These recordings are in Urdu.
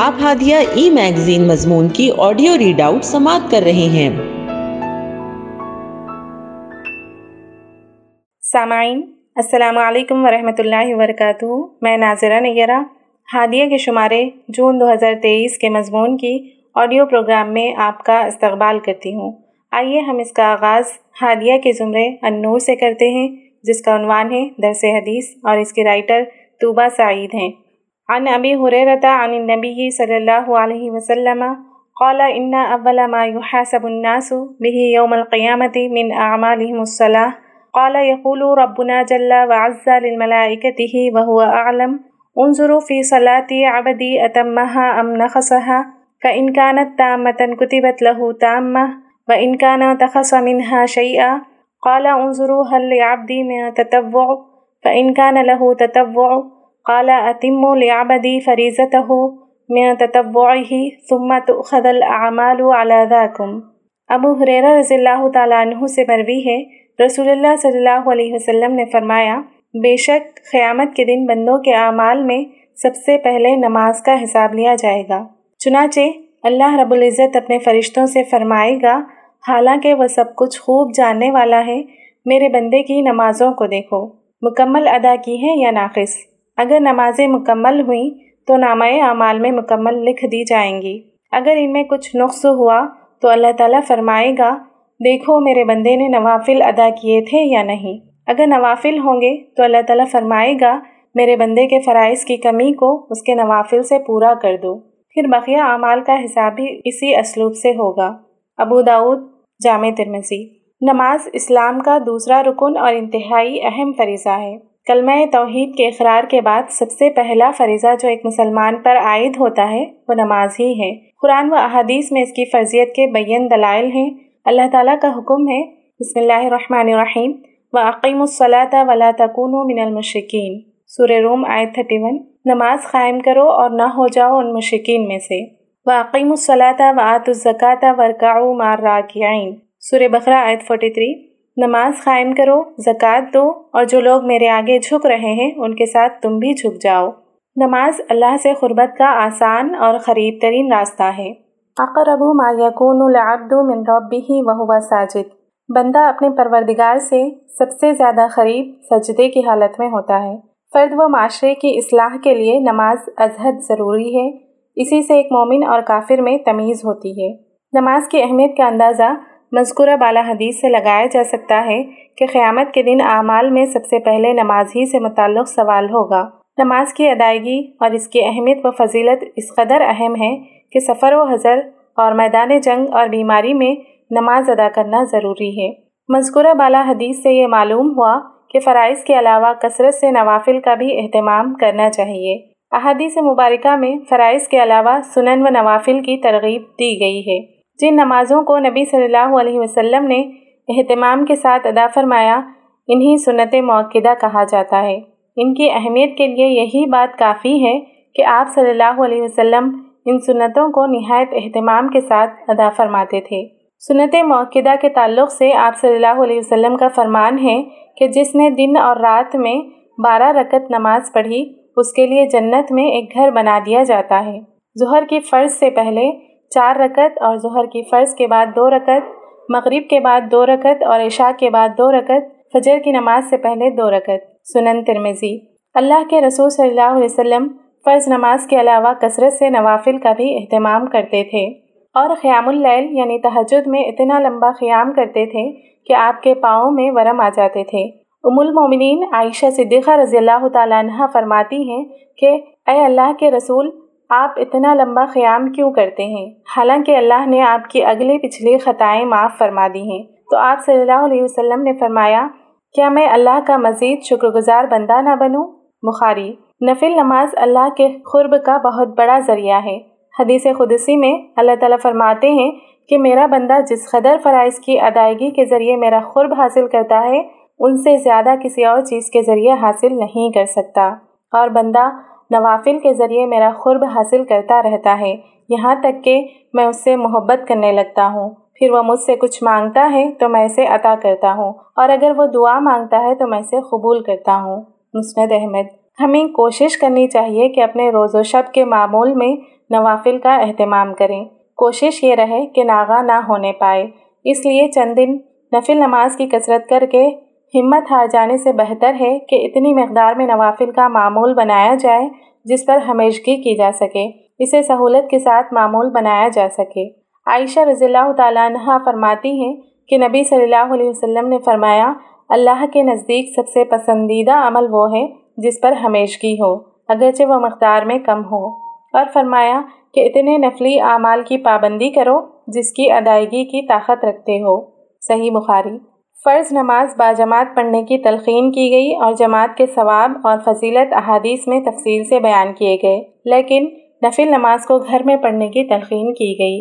آپ ہادیہ ای میگزین مضمون کی آڈیو ریڈ آؤٹ سماعت کر رہے ہیں۔ سامعین، السلام علیکم ورحمۃ اللہ وبرکاتہ۔ میں ناظرہ نیرہ، ہادیہ کے شمارے جون دو ہزار تیئیس کے مضمون کی آڈیو پروگرام میں آپ کا استقبال کرتی ہوں۔ آئیے ہم اس کا آغاز ہادیہ کے زمرے النور سے کرتے ہیں، جس کا عنوان ہے درس حدیث اور اس کے رائٹر طوبہ سعید ہیں۔ عن ابی حریرت عن النبی صلی اللہ علیہ وسلم قال ان اول ما يحاسب الناس به يوم القيامة من اعمالهم الصلاة. قال يقول ربنا جل وعز للملائكته وهو اعلم. انظروا في صلاة عبدي اتمها ام نخصها فإن كانت تامة كتبت له تامة وإن كان تخص منها شيئا قال انظروا هل لعبدي من تتبع فإن كان له تتبع قال، أتم لعبدي فريزته من تتبعه ثم تؤخذ الأعمال على ذاكم. ابو حریرہ رضی اللہ تعالیٰ عنہ سے مروی ہے۔ رسول اللہ صلی اللہ علیہ وسلم نے فرمایا، بے شک قیامت کے دن بندوں کے اعمال میں سب سے پہلے نماز کا حساب لیا جائے گا۔ چنانچہ اللہ رب العزت اپنے فرشتوں سے فرمائے گا، حالانکہ وہ سب کچھ خوب جاننے والا ہے، میرے بندے کی نمازوں کو دیکھو، مکمل ادا کی ہیں یا ناقص؟ اگر نمازیں مکمل ہوئیں تو نامہ اعمال میں مکمل لکھ دی جائیں گی۔ اگر ان میں کچھ نقص ہوا تو اللہ تعالیٰ فرمائے گا، دیکھو میرے بندے نے نوافل ادا کیے تھے یا نہیں۔ اگر نوافل ہوں گے تو اللہ تعالیٰ فرمائے گا، میرے بندے کے فرائض کی کمی کو اس کے نوافل سے پورا کر دو۔ پھر بقیہ اعمال کا حساب بھی اسی اسلوب سے ہوگا۔ ابو داود جامع ترمسی نماز اسلام کا دوسرا رکن اور انتہائی اہم فریضہ ہے۔ کلمہ توحید کے اقرار کے بعد سب سے پہلا فریضہ جو ایک مسلمان پر عائد ہوتا ہے، وہ نماز ہی ہے۔ قرآن و احادیث میں اس کی فرضیت کے بین دلائل ہیں۔ اللہ تعالیٰ کا حکم ہے، بسم اللہ الرحمن الرحیم و عقیم الصلاۃ ولا تکون من المشکین سور روم آیت تھرٹی ون نماز قائم کرو اور نہ ہو جاؤ ان مشکین میں سے۔ واقعیم الصلاۃ و آت الزکۃ ورکاؤ مار راکعین سور بقرہ آیت فورٹی تھری نماز قائم کرو، زکوٰۃ دو اور جو لوگ میرے آگے جھک رہے ہیں، ان کے ساتھ تم بھی جھک جاؤ۔ نماز اللہ سے قربت کا آسان اور قریب ترین راستہ ہے۔ اقرب ما یکون العبد من ربه وهو ساجد۔ بندہ اپنے پروردگار سے سب سے زیادہ قریب سجدے کی حالت میں ہوتا ہے۔ فرد و معاشرے کی اصلاح کے لیے نماز ازہد ضروری ہے۔ اسی سے ایک مومن اور کافر میں تمیز ہوتی ہے۔ نماز کی اہمیت کا اندازہ مذکورہ بالا حدیث سے لگایا جا سکتا ہے کہ قیامت کے دن اعمال میں سب سے پہلے نماز ہی سے متعلق سوال ہوگا۔ نماز کی ادائیگی اور اس کی اہمیت و فضیلت اس قدر اہم ہے کہ سفر و حضر اور میدان جنگ اور بیماری میں نماز ادا کرنا ضروری ہے۔ مذکورہ بالا حدیث سے یہ معلوم ہوا کہ فرائض کے علاوہ کثرت سے نوافل کا بھی اہتمام کرنا چاہیے۔ احادیث مبارکہ میں فرائض کے علاوہ سنن و نوافل کی ترغیب دی گئی ہے۔ جن نمازوں کو نبی صلی اللہ علیہ وسلم نے اہتمام کے ساتھ ادا فرمایا انہی سنت موقعہ کہا جاتا ہے۔ ان کی اہمیت کے لیے یہی بات کافی ہے کہ آپ صلی اللہ علیہ وسلم ان سنتوں کو نہایت اہتمام کے ساتھ ادا فرماتے تھے۔ سنت موقعہ کے تعلق سے آپ صلی اللہ علیہ وسلم کا فرمان ہے کہ جس نے دن اور رات میں بارہ رکت نماز پڑھی، اس کے لیے جنت میں ایک گھر بنا دیا جاتا ہے۔ ظہر کی فرض سے پہلے چار رکت اور ظہر کی فرض کے بعد دو رکت مغرب کے بعد دو رکت اور عشاء کے بعد دو رکت فجر کی نماز سے پہلے دو رکت سنن ترمیزی اللہ کے رسول صلی اللہ علیہ وسلم فرض نماز کے علاوہ کثرت سے نوافل کا بھی اہتمام کرتے تھے اور قیام اللیل یعنی تہجد میں اتنا لمبا قیام کرتے تھے کہ آپ کے پاؤں میں ورم آ جاتے تھے۔ ام المومنین عائشہ صدیقہ رضی اللہ تعالیٰ عنہ فرماتی ہیں کہ اے اللہ کے رسول آپ اتنا لمبا قیام کیوں کرتے ہیں؟ حالانکہ اللہ نے آپ کی اگلی پچھلی خطائیں معاف فرما دی ہیں۔ تو آپ صلی اللہ علیہ وسلم نے فرمایا، کیا میں اللہ کا مزید شکر گزار بندہ نہ بنوں؟ بخاری، نفل نماز اللہ کے قرب کا بہت بڑا ذریعہ ہے۔ حدیث خدسی میں اللہ تعالیٰ فرماتے ہیں کہ میرا بندہ جس قدر فرائض کی ادائیگی کے ذریعے میرا قرب حاصل کرتا ہے، ان سے زیادہ کسی اور چیز کے ذریعے حاصل نہیں کر سکتا۔ اور بندہ نوافل کے ذریعے میرا قرب حاصل کرتا رہتا ہے۔ یہاں تک کہ میں اس سے محبت کرنے لگتا ہوں۔ پھر وہ مجھ سے کچھ مانگتا ہے تو میں اسے عطا کرتا ہوں۔ اور اگر وہ دعا مانگتا ہے تو میں اسے قبول کرتا ہوں۔ مسند احمد، ہمیں کوشش کرنی چاہیے کہ اپنے روز و شب کے معمول میں نوافل کا اہتمام کریں۔ کوشش یہ رہے کہ ناغا نہ ہونے پائے۔ اس لیے چند دن نفل نماز کی کثرت کر کے ہمت ہار جانے سے بہتر ہے کہ اتنی مقدار میں نوافل کا معمول بنایا جائے جس پر ہمیشگی کی جا سکے، اسے سہولت کے ساتھ معمول بنایا جا سکے۔ عائشہ رضی اللہ تعالیٰ عنہ فرماتی ہیں کہ نبی صلی اللہ علیہ وسلم نے فرمایا، اللہ کے نزدیک سب سے پسندیدہ عمل وہ ہے جس پر ہمیشگی ہو، اگرچہ وہ مقدار میں کم ہو۔ اور فرمایا کہ اتنے نفلی اعمال کی پابندی کرو جس کی ادائیگی کی طاقت رکھتے ہو۔ صحیح بخاری۔ فرض نماز باجماعت پڑھنے کی تلقین کی گئی اور جماعت کے ثواب اور فضیلت احادیث میں تفصیل سے بیان کیے گئے، لیکن نفل نماز کو گھر میں پڑھنے کی تلقین کی گئی۔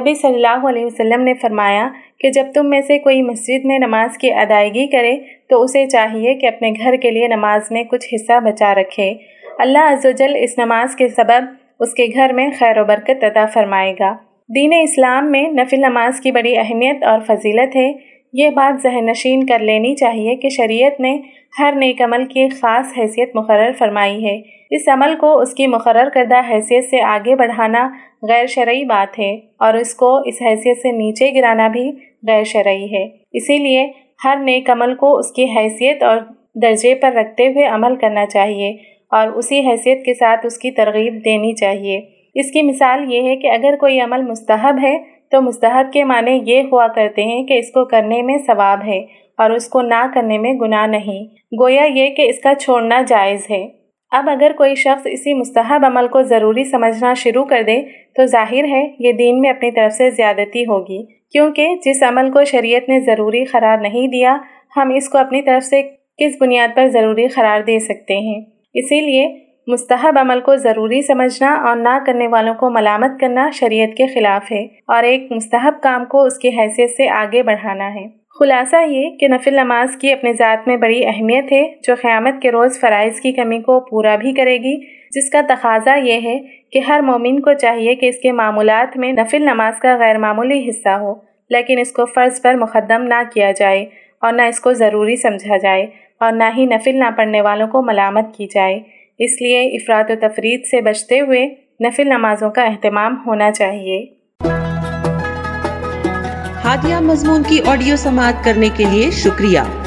نبی صلی اللہ علیہ وسلم نے فرمایا کہ جب تم میں سے کوئی مسجد میں نماز کی ادائیگی کرے تو اسے چاہیے کہ اپنے گھر کے لیے نماز میں کچھ حصہ بچا رکھے۔ اللہ عز و جل اس نماز کے سبب اس کے گھر میں خیر و برکت عطا فرمائے گا۔ دین اسلام میں نفل نماز کی بڑی اہمیت اور فضیلت ہے۔ یہ بات ذہن نشین کر لینی چاہیے کہ شریعت نے ہر نیک عمل کی خاص حیثیت مقرر فرمائی ہے۔ اس عمل کو اس کی مقرر کردہ حیثیت سے آگے بڑھانا غیر شرعی بات ہے اور اس کو اس حیثیت سے نیچے گرانا بھی غیر شرعی ہے۔ اسی لیے ہر نیک عمل کو اس کی حیثیت اور درجے پر رکھتے ہوئے عمل کرنا چاہیے اور اسی حیثیت کے ساتھ اس کی ترغیب دینی چاہیے۔ اس کی مثال یہ ہے کہ اگر کوئی عمل مستحب ہے تو مستحب کے معنی یہ ہوا کرتے ہیں کہ اس کو کرنے میں ثواب ہے اور اس کو نہ کرنے میں گناہ نہیں۔ گویا یہ کہ اس کا چھوڑنا جائز ہے۔ اب اگر کوئی شخص اسی مستحب عمل کو ضروری سمجھنا شروع کر دے تو ظاہر ہے یہ دین میں اپنی طرف سے زیادتی ہوگی۔ کیونکہ جس عمل کو شریعت نے ضروری قرار نہیں دیا، ہم اس کو اپنی طرف سے کس بنیاد پر ضروری قرار دے سکتے ہیں؟ اسی لیے مستحب عمل کو ضروری سمجھنا اور نہ کرنے والوں کو ملامت کرنا شریعت کے خلاف ہے اور ایک مستحب کام کو اس کی حیثیت سے آگے بڑھانا ہے۔ خلاصہ یہ کہ نفل نماز کی اپنے ذات میں بڑی اہمیت ہے جو قیامت کے روز فرائض کی کمی کو پورا بھی کرے گی، جس کا تقاضا یہ ہے کہ ہر مومن کو چاہیے کہ اس کے معمولات میں نفل نماز کا غیر معمولی حصہ ہو، لیکن اس کو فرض پر مقدم نہ کیا جائے اور نہ اس کو ضروری سمجھا جائے اور نہ ہی نفل نہ پڑھنے والوں کو ملامت کی جائے۔ اس لیے افراد و تفرید سے بچتے ہوئے نفل نمازوں کا اہتمام ہونا چاہیے۔ ہادیہ مضمون کی آڈیو سماعت کرنے کے لیے شکریہ۔